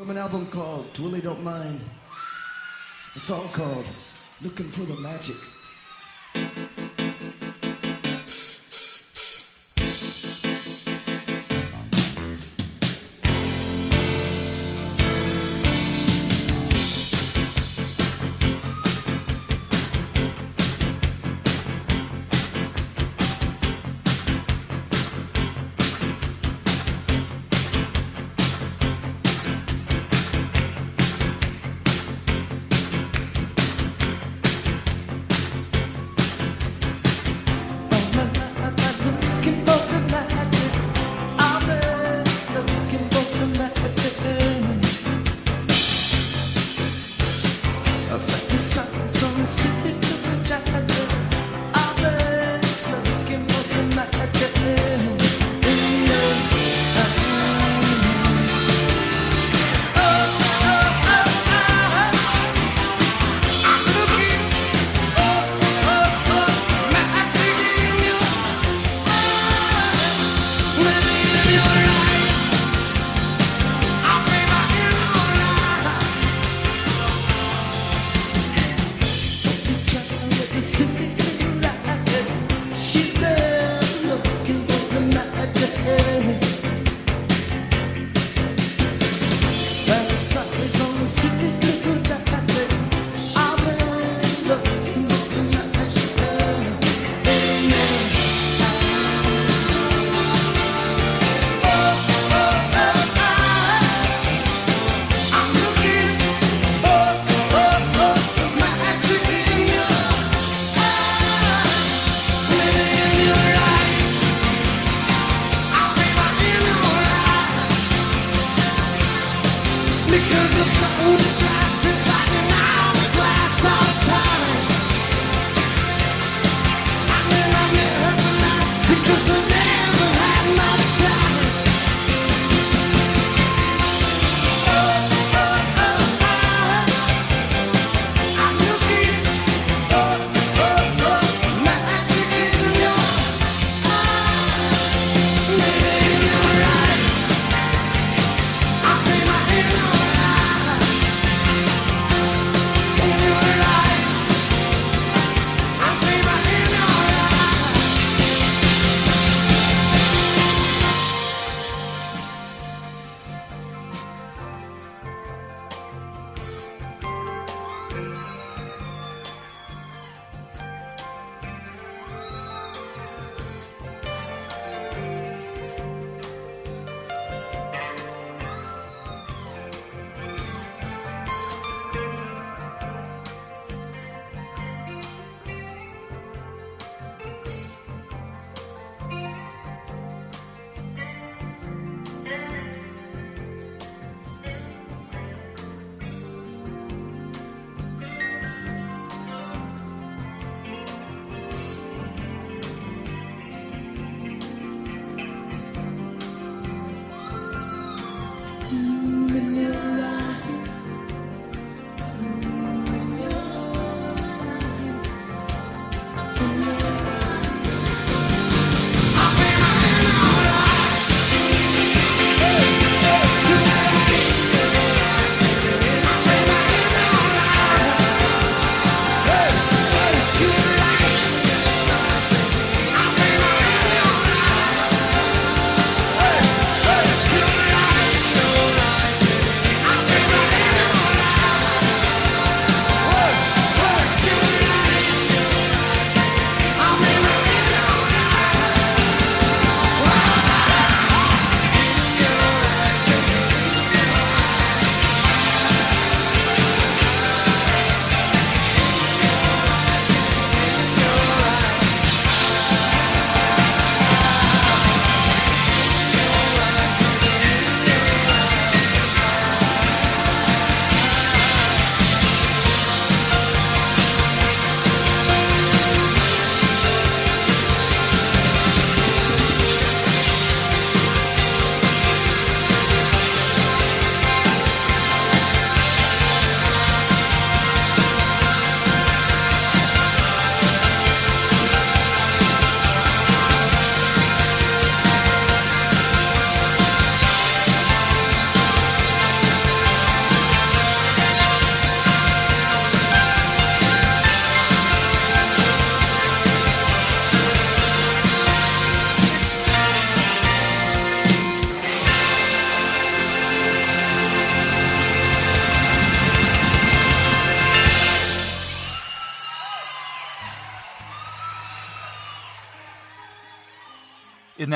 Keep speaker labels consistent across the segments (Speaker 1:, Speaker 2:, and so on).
Speaker 1: From an album called Twilley Don't Mind, a song called Looking for the Magic.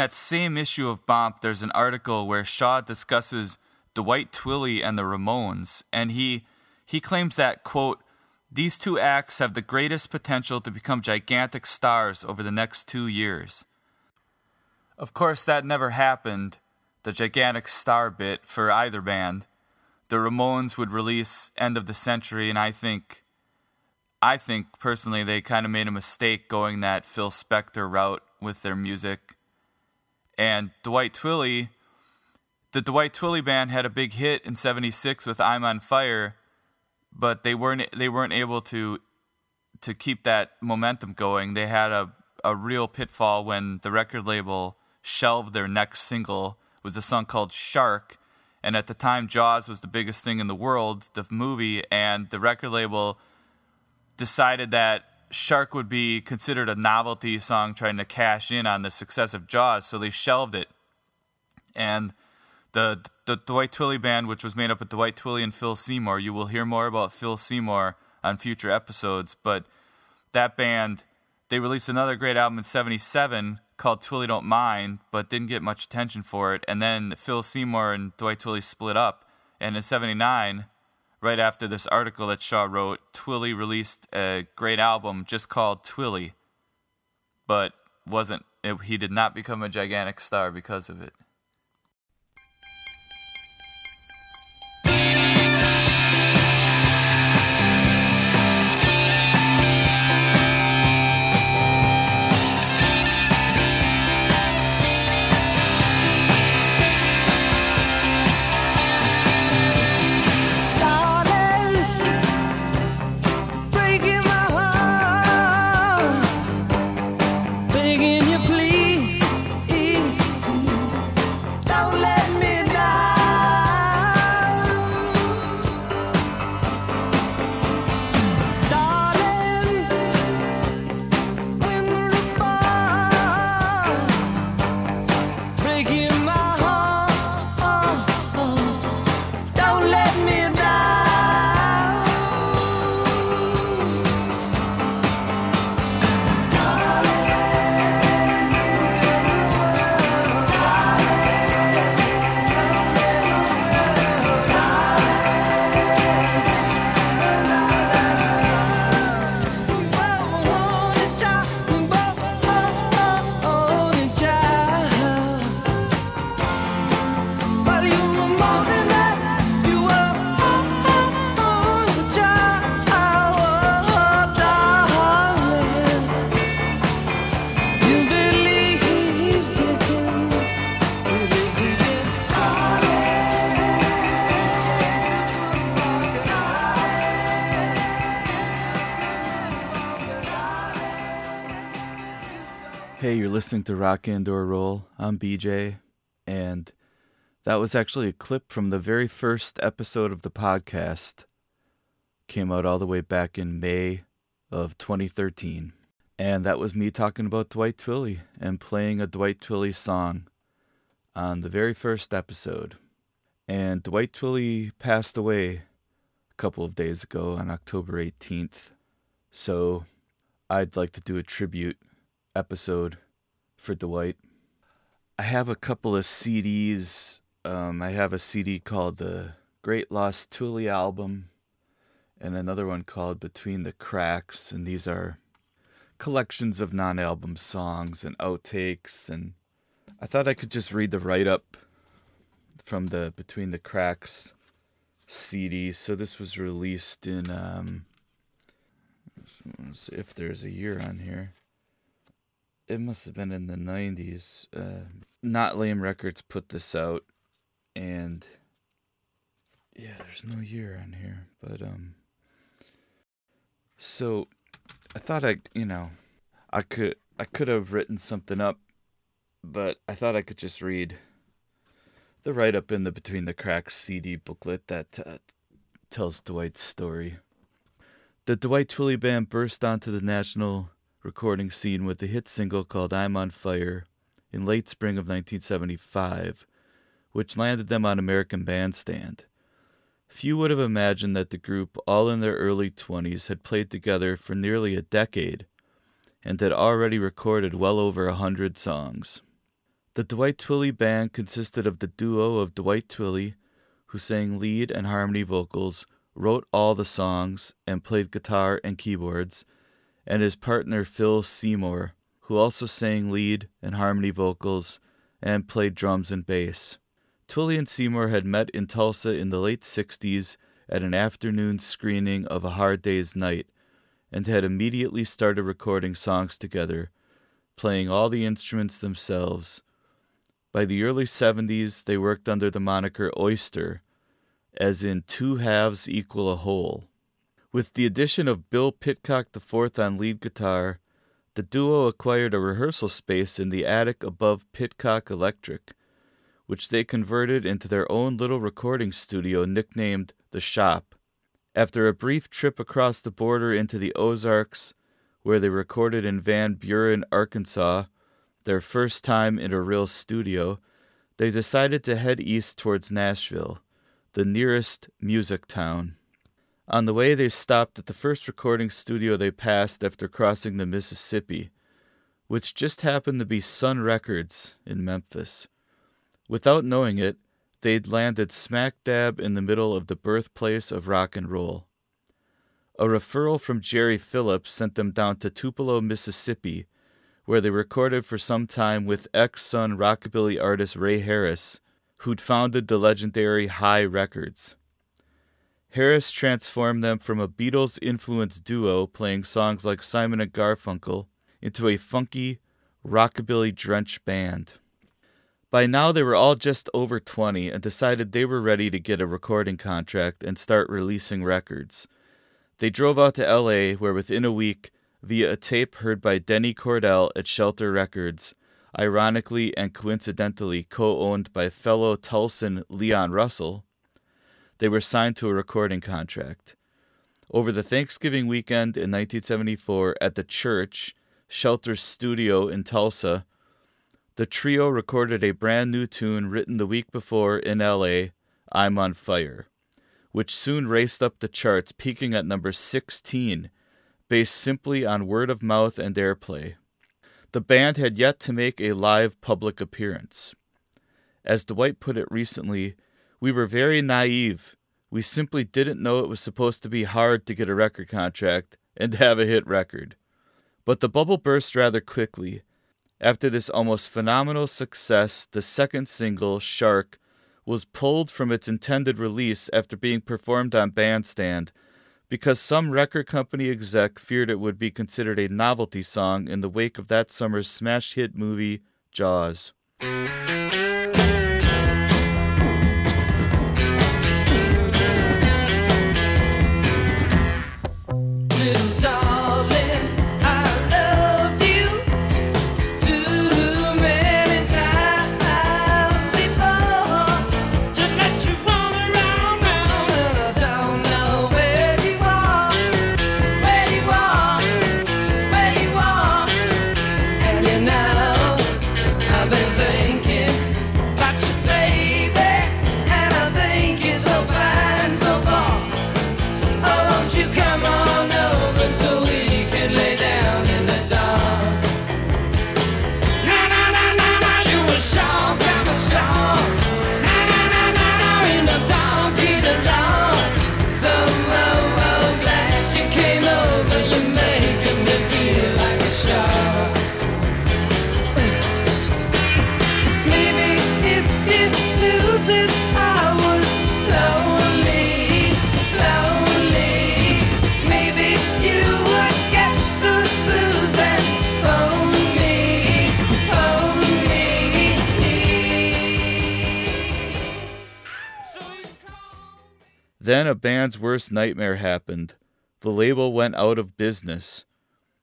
Speaker 2: That same issue of Bomp, there's an article where Shaw discusses Dwight Twilley and the Ramones, and he he claims that quote these two acts have the greatest potential to become gigantic stars over the next two years. Of course, that never happened, the gigantic star bit for either band. The Ramones would release End of the Century, and I think, I think personally, they kind of made a mistake going that Phil Spector route with their music. And Dwight Twilley, the Dwight Twilley band had a big hit in '76 with "I'm on Fire," but they weren't they weren't able to to keep that momentum going. They had a a real pitfall when the record label shelved their next single was a song called Shark, and at the time Jaws was the biggest thing in the world, the movie, and the record label decided that Shark would be considered a novelty song trying to cash in on the success of Jaws, so they shelved it. And the the Dwight Twilley band, which was made up of Dwight Twilley and Phil Seymour. You will hear more about Phil Seymour on future episodes, but that band they released another great album in '77 called Twilley Don't Mind, but didn't get much attention for it. And then Phil Seymour and Dwight Twilley split up, and in '79, right after this article that Shaw wrote, Twilley released a great album just called Twilley, but wasn't it, he did not become a gigantic star because of it. Listening to Rock Indoor Roll. I'm BJ, and that was actually a clip from the very first episode of the podcast. Came out all the way back in May of 2013. And that was me talking about Dwight Twilley and playing a Dwight Twilley song on the very first episode. And Dwight Twilley passed away a couple of days ago on October 18th. So I'd like to do a tribute episode for Dwight. I have a couple of CDs. Um, I have a CD called the Great Lost Twilley Album and another one called Between the Cracks. And these are collections of non album songs and outtakes. And I thought I could just read the write up from the Between the Cracks CD. So this was released in, um, if there's a year on here it must have been in the 90s. Uh, Not Lame Records put this out, and yeah, there's no year on here, but um, so I thought I, you know, I could I could have written something up, but I thought I could just read the write up in the Between the Cracks CD booklet that uh, tells Dwight's story. The Dwight Twilley Band burst onto the national recording scene with the hit single called I'm on Fire in late spring of 1975, which landed them on American Bandstand. Few would have imagined that the group, all in their early 20s, had played together for nearly a decade and had already recorded well over a hundred songs. The Dwight Twilley Band consisted of the duo of Dwight Twilley, who sang lead and harmony vocals, wrote all the songs, and played guitar and keyboards, and his partner Phil Seymour, who also sang lead and harmony vocals and played drums and bass. Twilley and Seymour had met in Tulsa in the late 60s at an afternoon screening of A Hard Day's Night and had immediately started recording songs together, playing all the instruments themselves. By the early 70s, they worked under the moniker Oyster, as in two halves equal a whole. With the addition of Bill Pitcock IV on lead guitar, the duo acquired a rehearsal space in the attic above Pitcock Electric, which they converted into their own little recording studio nicknamed The Shop. After a brief trip across the border into the Ozarks, where they recorded in Van Buren, Arkansas, their first time in a real studio, they decided to head east towards Nashville, the nearest music town. On the way, they stopped at the first recording studio they passed after crossing the Mississippi, which just happened to be Sun Records in Memphis. Without knowing it, they'd landed smack dab in the middle of the birthplace of rock and roll. A referral from Jerry Phillips sent them down to Tupelo, Mississippi, where they recorded for some time with ex Sun rockabilly artist Ray Harris, who'd founded the legendary Hi Records. Harris transformed them from a Beatles influenced duo playing songs like Simon and Garfunkel into a funky, rockabilly drenched band. By now, they were all just over 20 and decided they were ready to get a recording contract and start releasing records. They drove out to LA, where within a week, via a tape heard by Denny Cordell at Shelter Records, ironically and coincidentally co owned by fellow Tulsan Leon Russell, they were signed to a recording contract. Over the Thanksgiving weekend in 1974 at the church, Shelter's studio in Tulsa, the trio recorded a brand new tune written the week before in LA, I'm on Fire, which soon raced up the charts, peaking at number 16, based simply on word of mouth and airplay. The band had yet to make a live public appearance. As Dwight put it recently, we were very naive. We simply didn't know it was supposed to be hard to get a record contract and have a hit record. But the bubble burst rather quickly. After this almost phenomenal success, the second single, Shark, was pulled from its intended release after being performed on Bandstand because some record company exec feared it would be considered a novelty song in the wake of that summer's smash hit movie, Jaws. Then a band's worst nightmare happened. The label went out of business.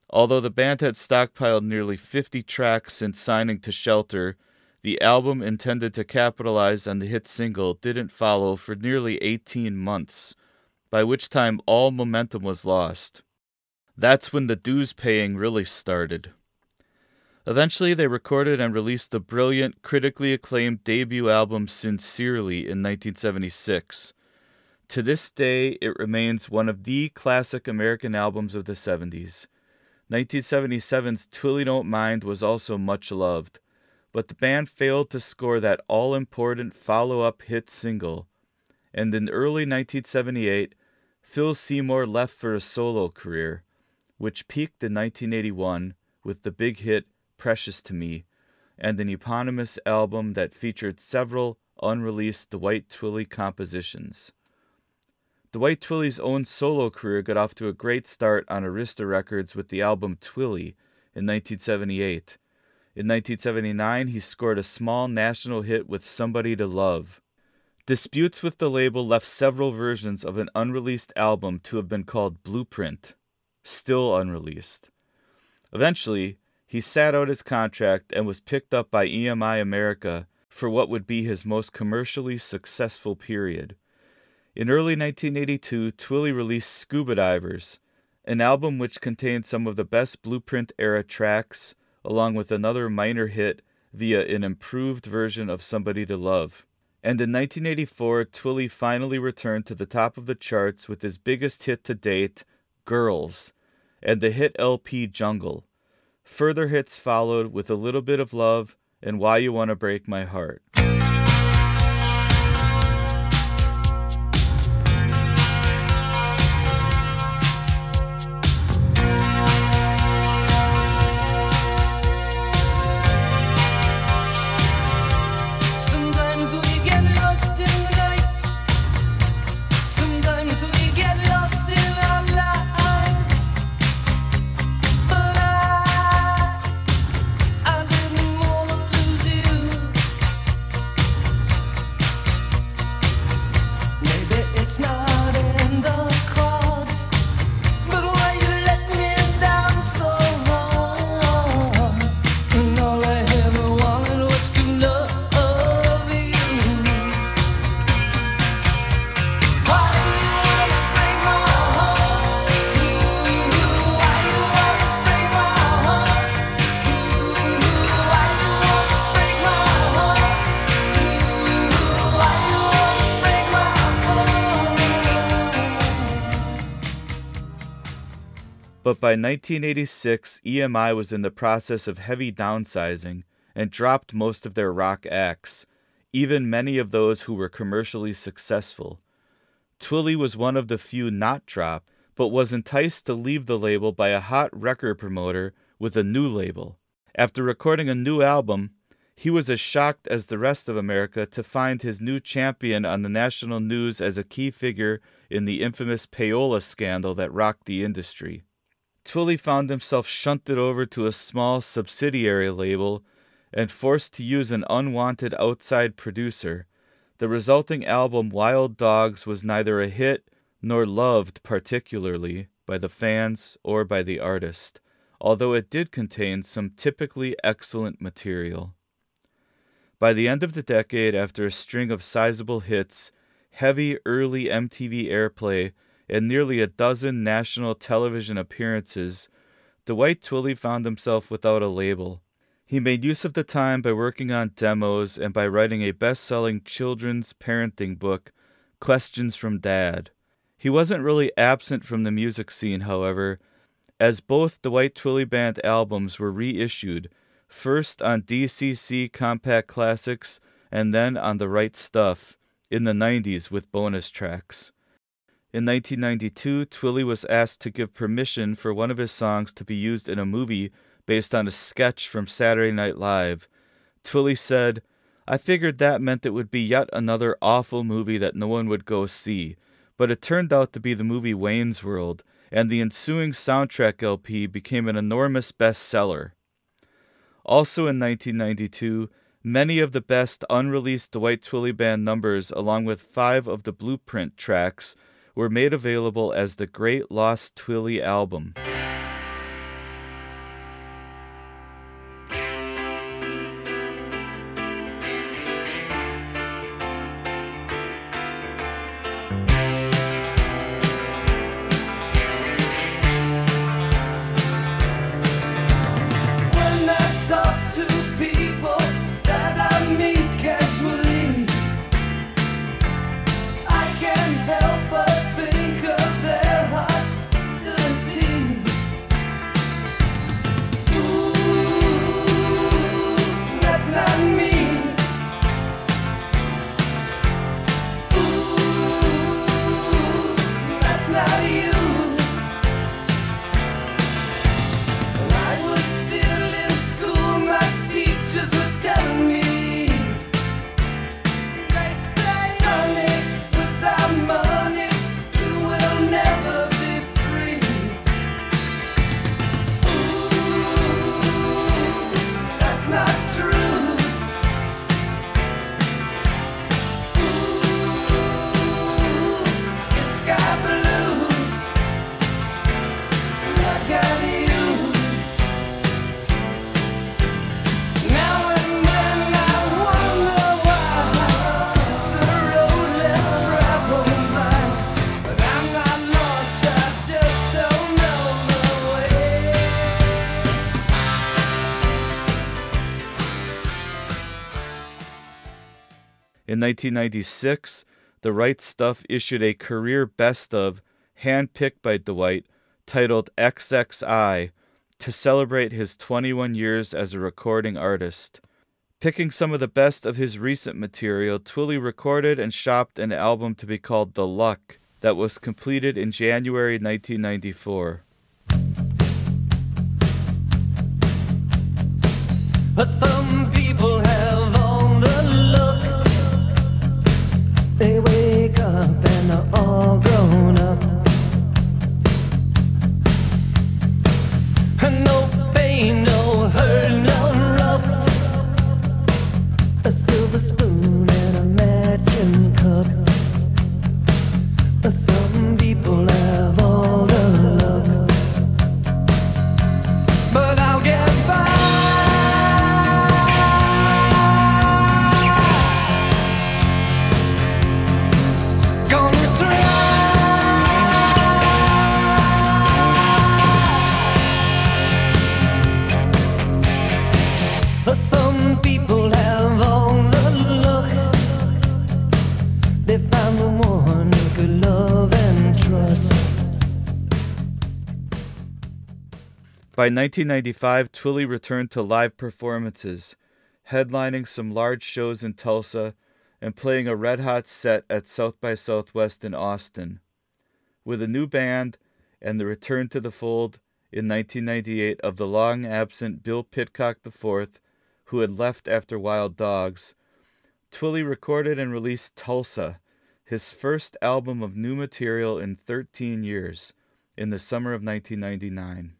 Speaker 2: Although the band had stockpiled nearly 50 tracks since signing to Shelter, the album intended to capitalize on the hit single didn't follow for nearly 18 months, by which time all momentum was lost. That's when the dues paying really started. Eventually, they recorded and released the brilliant, critically acclaimed debut album Sincerely in 1976. To this day, it remains one of the classic American albums of the 70s. 1977's Twilley Don't Mind was also much loved, but the band failed to score that all important follow up hit single. And in early 1978, Phil Seymour left for a solo career, which peaked in 1981 with the big hit Precious to Me and an eponymous album that featured several unreleased Dwight Twilley compositions. Dwight Twilley's own solo career got off to a great start on Arista Records with the album Twilley in 1978. In 1979, he scored a small national hit with Somebody to Love. Disputes with the label left several versions of an unreleased album to have been called Blueprint, still unreleased. Eventually, he sat out his contract and was picked up by EMI America for what would be his most commercially successful period. In early 1982, Twilley released Scuba Divers, an album which contained some of the best Blueprint era tracks, along with another minor hit via an improved version of Somebody to Love. And in 1984, Twilley finally returned to the top of the charts with his biggest hit to date, Girls, and the hit LP Jungle. Further hits followed with A Little Bit of Love and Why You Wanna Break My Heart.
Speaker 1: But
Speaker 2: by 1986, EMI was in the process of heavy downsizing and dropped most of their rock acts, even many of those who were commercially successful. Twilley was one of the few not dropped, but was enticed to leave the label by a hot record promoter with a new label. After recording a new album, he was as shocked as the rest of America to find his new champion on the national news as a key figure in the infamous payola scandal that rocked the industry. Twilley found himself shunted over to a small subsidiary label and forced to use an unwanted outside producer. The resulting album, Wild Dogs, was neither a hit nor loved particularly by the fans or by the artist, although it did contain some typically excellent material. By the end of the decade, after a string of sizable hits, heavy early MTV airplay, and nearly a dozen national television appearances, Dwight Twilley found himself without a label. He made use of the time by working on demos and by writing a best selling children's parenting book, Questions from Dad. He wasn't really absent from the music scene, however, as both Dwight Twilley Band albums were reissued, first on DCC Compact Classics and then on The Right Stuff in the 90s with bonus tracks. In 1992, Twilley was asked to give permission for one of his songs to be used in a movie based on a sketch from Saturday Night Live. Twilley said, I figured that meant it would be yet another awful movie that no one would go see, but it turned out to be the movie Wayne's World, and the ensuing soundtrack LP became an enormous bestseller. Also in 1992, many of the best unreleased Dwight Twilley Band numbers, along with five of the Blueprint tracks, were made available as the Great Lost Twilley album. 1996, The Right Stuff issued a career best of, handpicked by Dwight, titled XXI, to celebrate his 21 years as a recording artist. Picking some of the best of his recent material, Twilley recorded and shopped an album to be called The Luck that was completed in January 1994.
Speaker 1: But Some people have
Speaker 2: By 1995, Twilley returned to live performances, headlining some large shows in Tulsa and playing a red hot set at South by Southwest in Austin. With a new band and the return to the fold in 1998 of the long absent Bill Pitcock IV, who had left after Wild Dogs, Twilley recorded and released Tulsa, his first album of new material in 13 years, in the summer of 1999.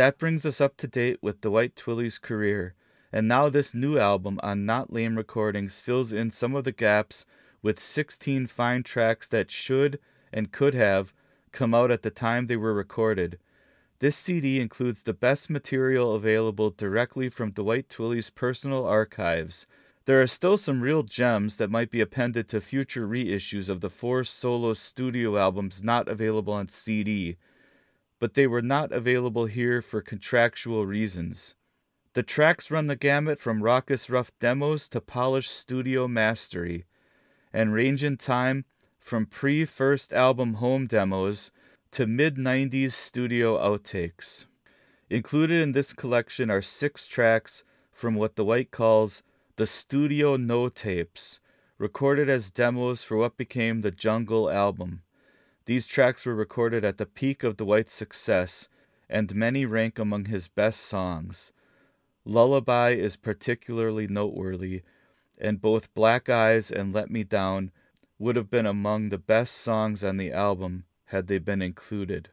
Speaker 1: That
Speaker 2: brings us up to date with Dwight Twilley's career, and now this new album on Not Lame Recordings fills in some of the gaps with 16 fine tracks that should and could have come out at the time they were recorded. This CD includes the best material available directly from Dwight Twilley's personal archives. There are still some real gems that might be appended to future reissues of the four solo studio albums not available on CD but they were not available here for contractual reasons. The tracks run the gamut from raucous rough demos to polished studio mastery, and range in time from pre first album home demos to mid 90s studio outtakes. Included in this collection are six tracks from what the White calls the Studio No tapes, recorded as demos for what became the Jungle album. These tracks were recorded at the peak of Dwight's success, and many rank among his best songs. Lullaby is particularly noteworthy, and both Black Eyes and Let Me Down would have been among the best songs on the album had they been included.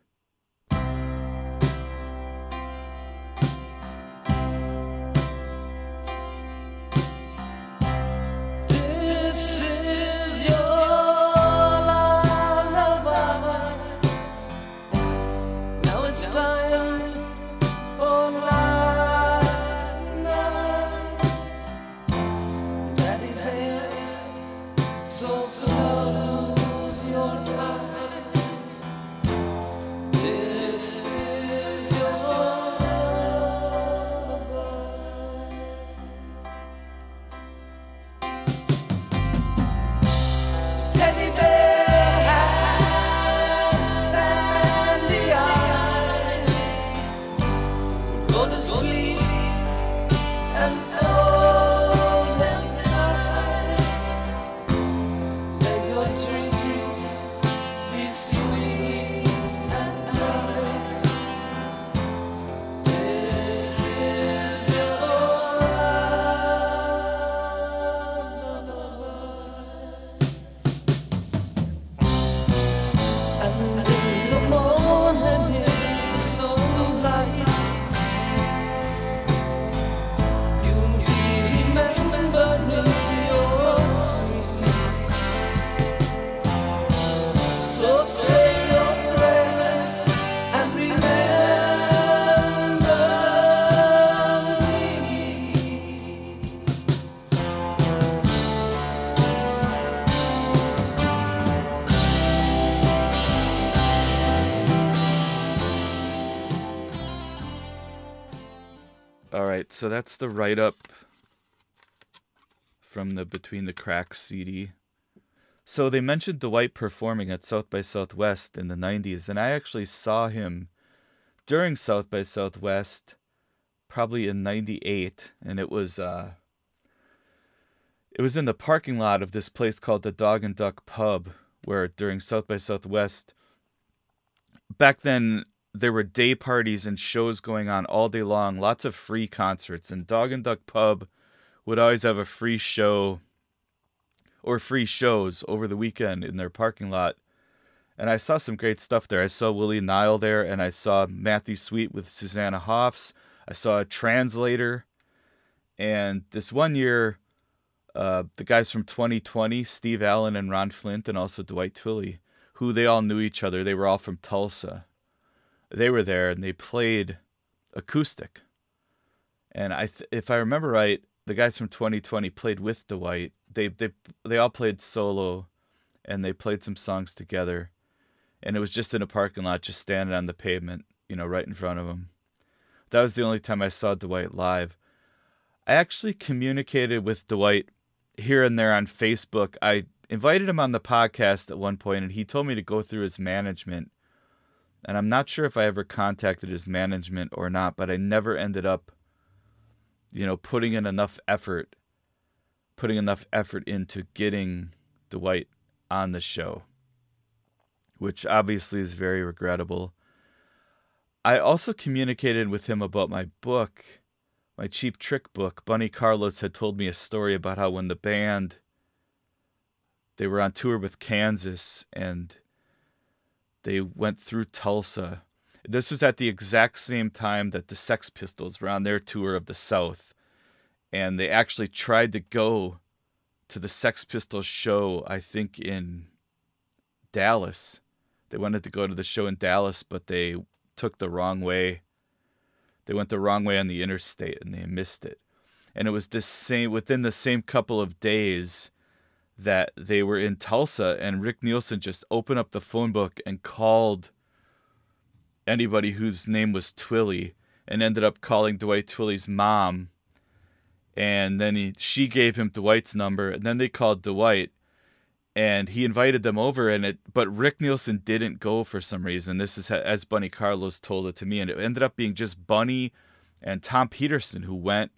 Speaker 2: Right, so that's the write up from the Between the Cracks CD. So they mentioned Dwight performing at South by Southwest in the 90s, and I actually saw him during South by Southwest probably in 98 and it was uh it was in the parking lot of this place called the Dog and Duck Pub where during South by Southwest back then there were day parties and shows going on all day long, lots of free concerts and Dog and Duck Pub would always have a free show or free shows over the weekend in their parking lot. And I saw some great stuff there. I saw Willie Nile there, and I saw Matthew Sweet with Susanna Hoffs. I saw a translator. And this one year, uh, the guys from 2020, Steve Allen and Ron Flynn, and also Dwight Twilley, who they all knew each other. They were all from Tulsa. They were there and they played acoustic. And I, th- if I remember right, the guys from 2020 played with Dwight. They they they all played solo, and they played some songs together, and it was just in a parking lot, just standing on the pavement, you know, right in front of him. That was the only time I saw Dwight live. I actually communicated with Dwight here and there on Facebook. I invited him on the podcast at one point, and he told me to go through his management. And I'm not sure if I ever contacted his management or not, but I never ended up, you know, putting in enough effort, putting enough effort into getting Dwight on the show, which obviously is very regrettable. I also communicated with him about my book, my cheap trick book. Bunny Carlos had told me a story about how when the band they were on tour with Kansas and they went through Tulsa. This was at the exact same time that the Sex Pistols were on their tour of the South. And they actually tried to go to the Sex Pistols show, I think in Dallas. They wanted to go to the show in Dallas, but they took the wrong way. They went the wrong way on the interstate and they missed it. And it was this same within the same couple of days that they were in Tulsa and Rick Nielsen just opened up the phone book and called anybody whose name was Twilley and ended up calling Dwight Twilley's mom. And then he, she gave him Dwight's number and then they called Dwight and he invited them over and it but Rick Nielsen didn't go for some reason. This is as Bunny Carlos told it to me and it ended up being just Bunny and Tom Petersson who went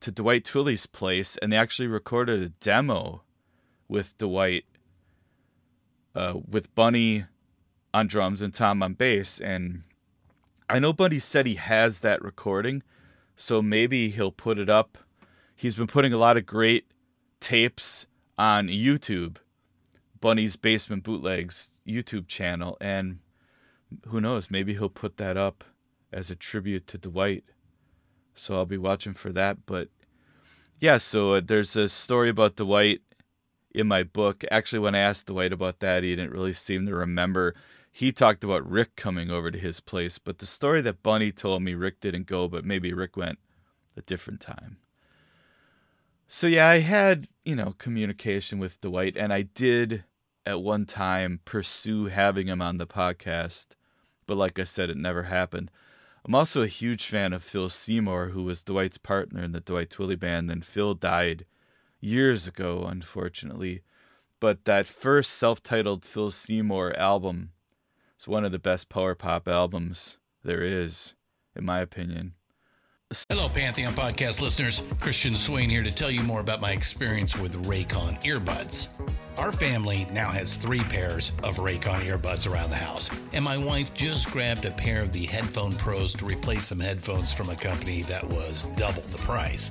Speaker 2: to Dwight Twilley's place and they actually recorded a demo with Dwight, uh, with Bunny on drums and Tom on bass. And I know Bunny said he has that recording, so maybe he'll put it up. He's been putting a lot of great tapes on YouTube, Bun E's Basement Bootlegs YouTube channel, and who knows, maybe he'll put that up as a tribute to Dwight. So I'll be watching for that. But yeah, so uh, there's a story about Dwight in my book. Actually, when I asked Dwight about that, he didn't really seem to remember. He talked about Rick coming over to his place, but the story that Bunny told me, Rick didn't go, but maybe Rick went a different time. So yeah, I had, you know, communication with Dwight, and I did at one time pursue having him on the podcast, but like I said, it never happened. I'm also a huge fan of Phil Seymour, who was Dwight's partner in the Dwight Twilley band, and Phil died years ago, unfortunately. But that first self titled Phil Seymour album is one of the best power pop albums there is, in my opinion.
Speaker 3: Hello, Pantheon podcast listeners. Christian Swain here to tell you more about my experience with Raycon earbuds. Our family now has three pairs of Raycon earbuds around the house, and my wife just grabbed a pair of the Headphone Pros to replace some headphones from a company that was double the price.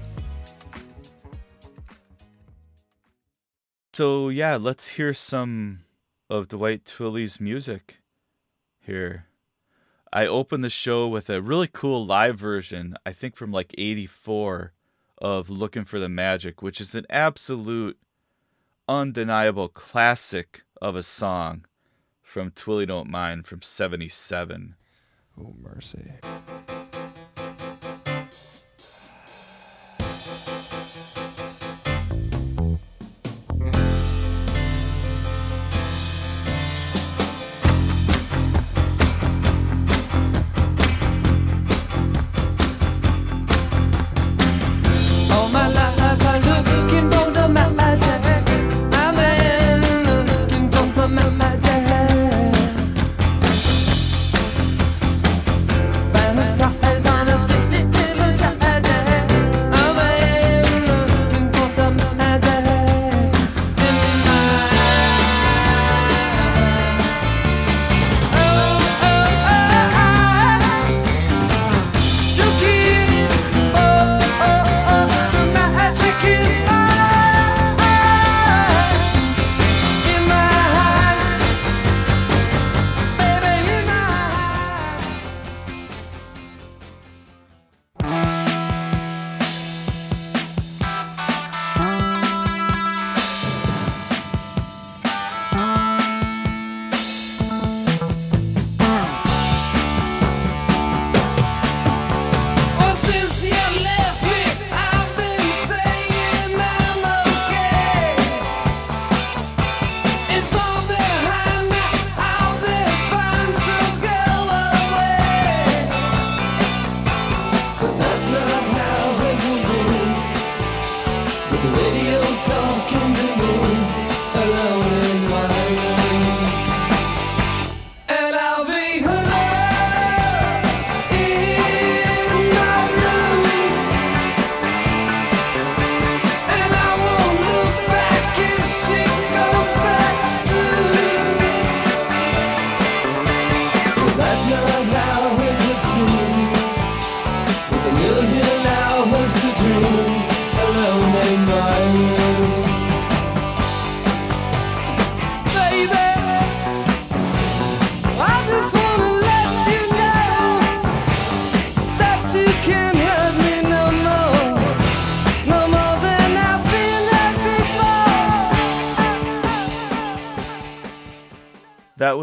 Speaker 2: So yeah, let's hear some of Dwight Twilley's music here. I opened the show with a really cool live version, I think from like 84 of Looking for the Magic, which is an absolute undeniable classic of a song from Twilley Don't Mind from 77.
Speaker 1: Oh, mercy.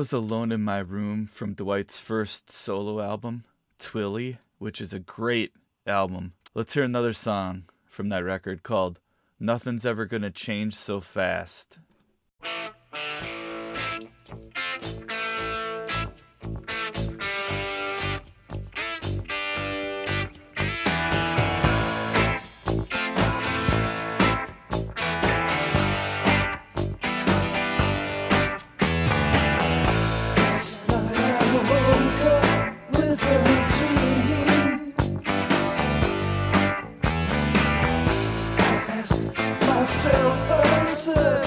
Speaker 2: Was Alone in My Room from Dwight's first solo album, Twilley, which is a great album. Let's hear another song from that record called Nothing's Ever Gonna Change So Fast.
Speaker 4: Myself uncertain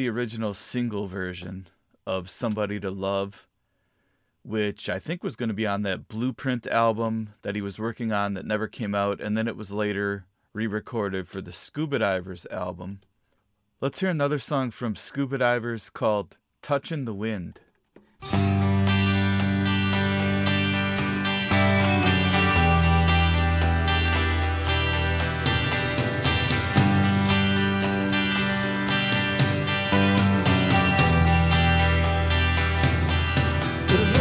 Speaker 2: the original single version of Somebody to Love, which I think was going to be on that Blueprint album that he was working on that never came out, and then it was later re recorded for the Scuba Divers album. Let's hear another song from Scuba Divers called
Speaker 1: Touching the Wind.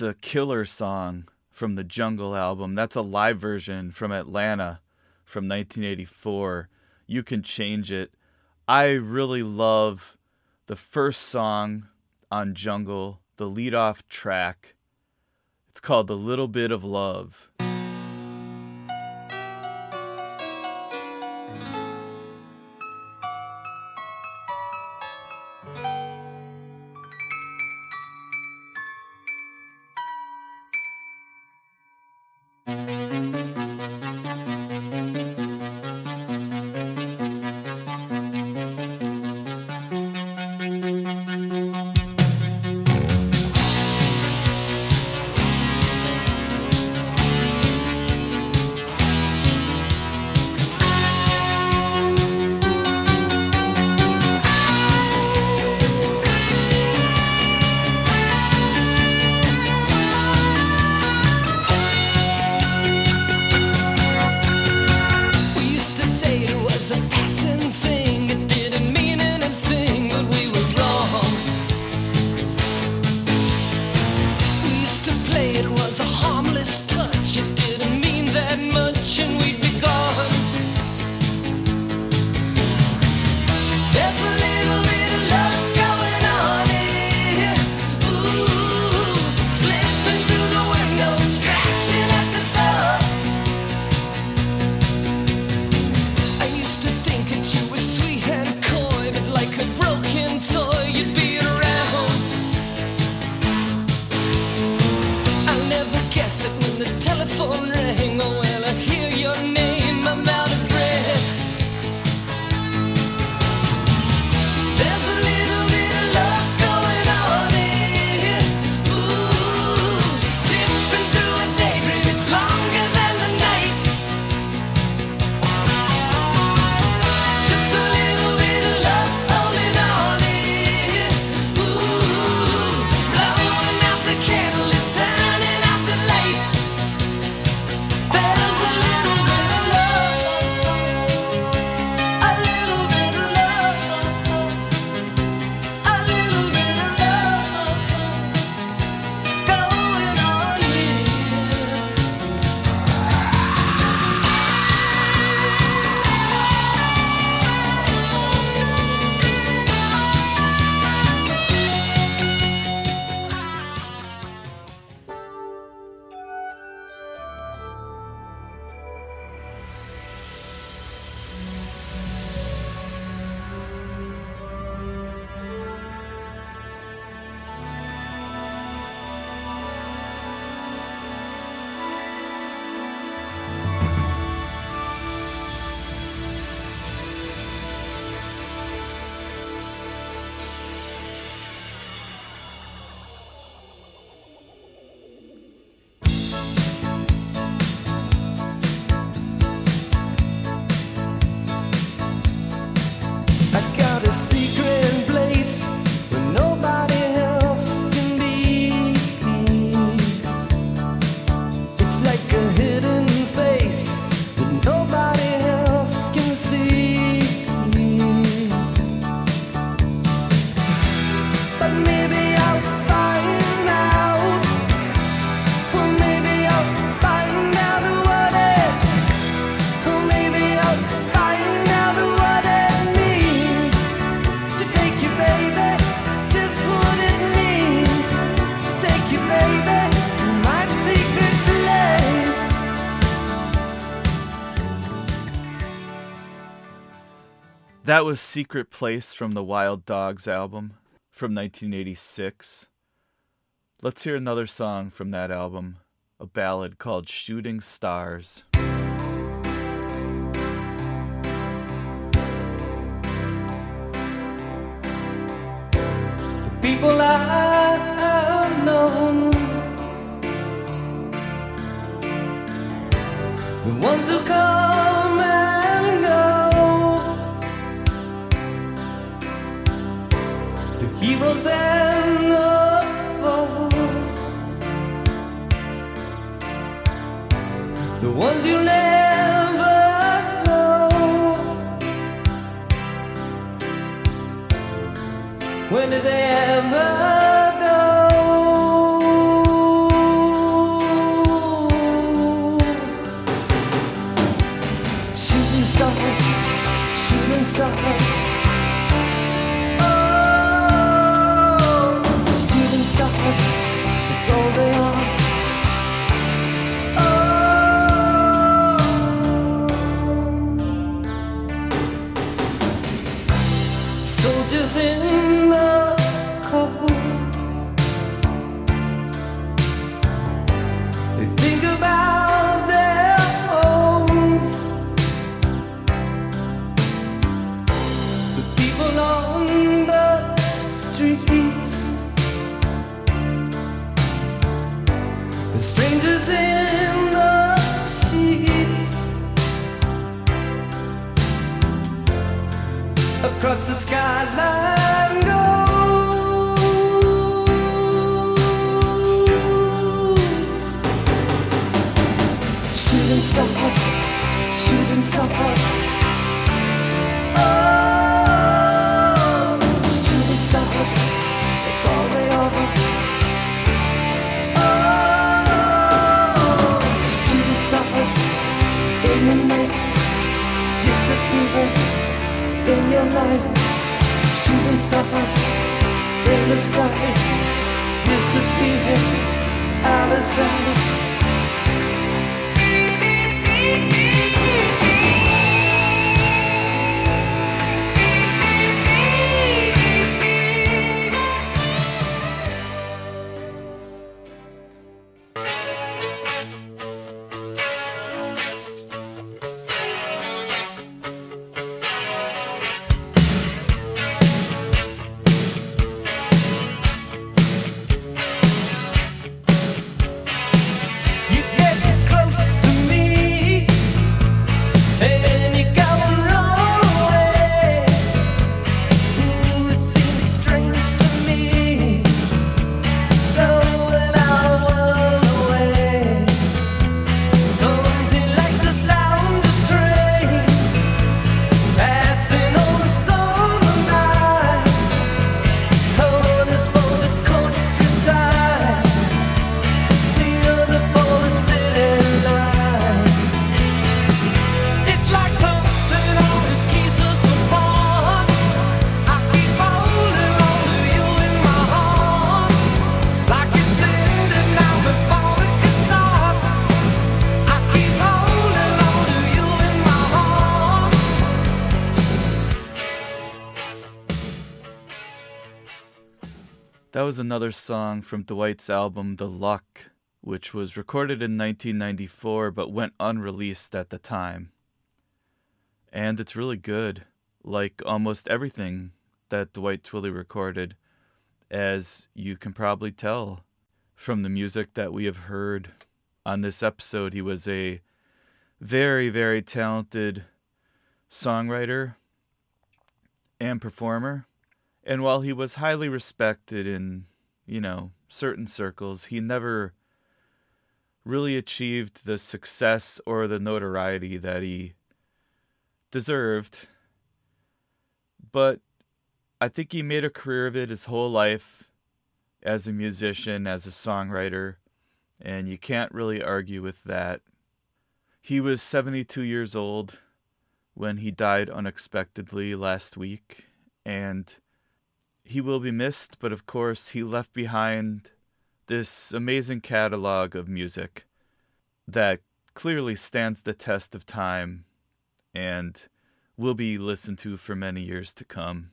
Speaker 1: It's
Speaker 2: a killer song from the Jungle album. That's a live version from Atlanta from 1984. You can change it. I really love the first song on Jungle, the lead off track. It's called
Speaker 1: The Little Bit of Love. That
Speaker 2: was Secret Place from the Wild Dogs album from 1986. Let's hear another song from that album, a ballad called Shooting Stars.
Speaker 1: The people I've known, the ones who come. frozen and the woods, the ones you never know. When did they ever? Across the skyline goes. Shoot and stop us. Shoot and stop us. Your life. Shoot and stop us in the sky. Disappear out of sight.
Speaker 2: Was another song from Dwight's album The Luck, which was recorded in 1994 but went unreleased at the time. And it's really good, like almost everything that Dwight Twilley recorded, as you can probably tell from the music that we have heard on this episode. He was a very, very talented songwriter and performer. And while he was highly respected in, you know, certain circles, he never really achieved the success or the notoriety that he deserved. But I think he made a career of it his whole life as a musician, as a songwriter, and you can't really argue with that. He was 72 years old when he died unexpectedly last week, and he will be missed, but of course, he left behind this amazing catalog of music that clearly stands the test of time and will be listened to for many years to come.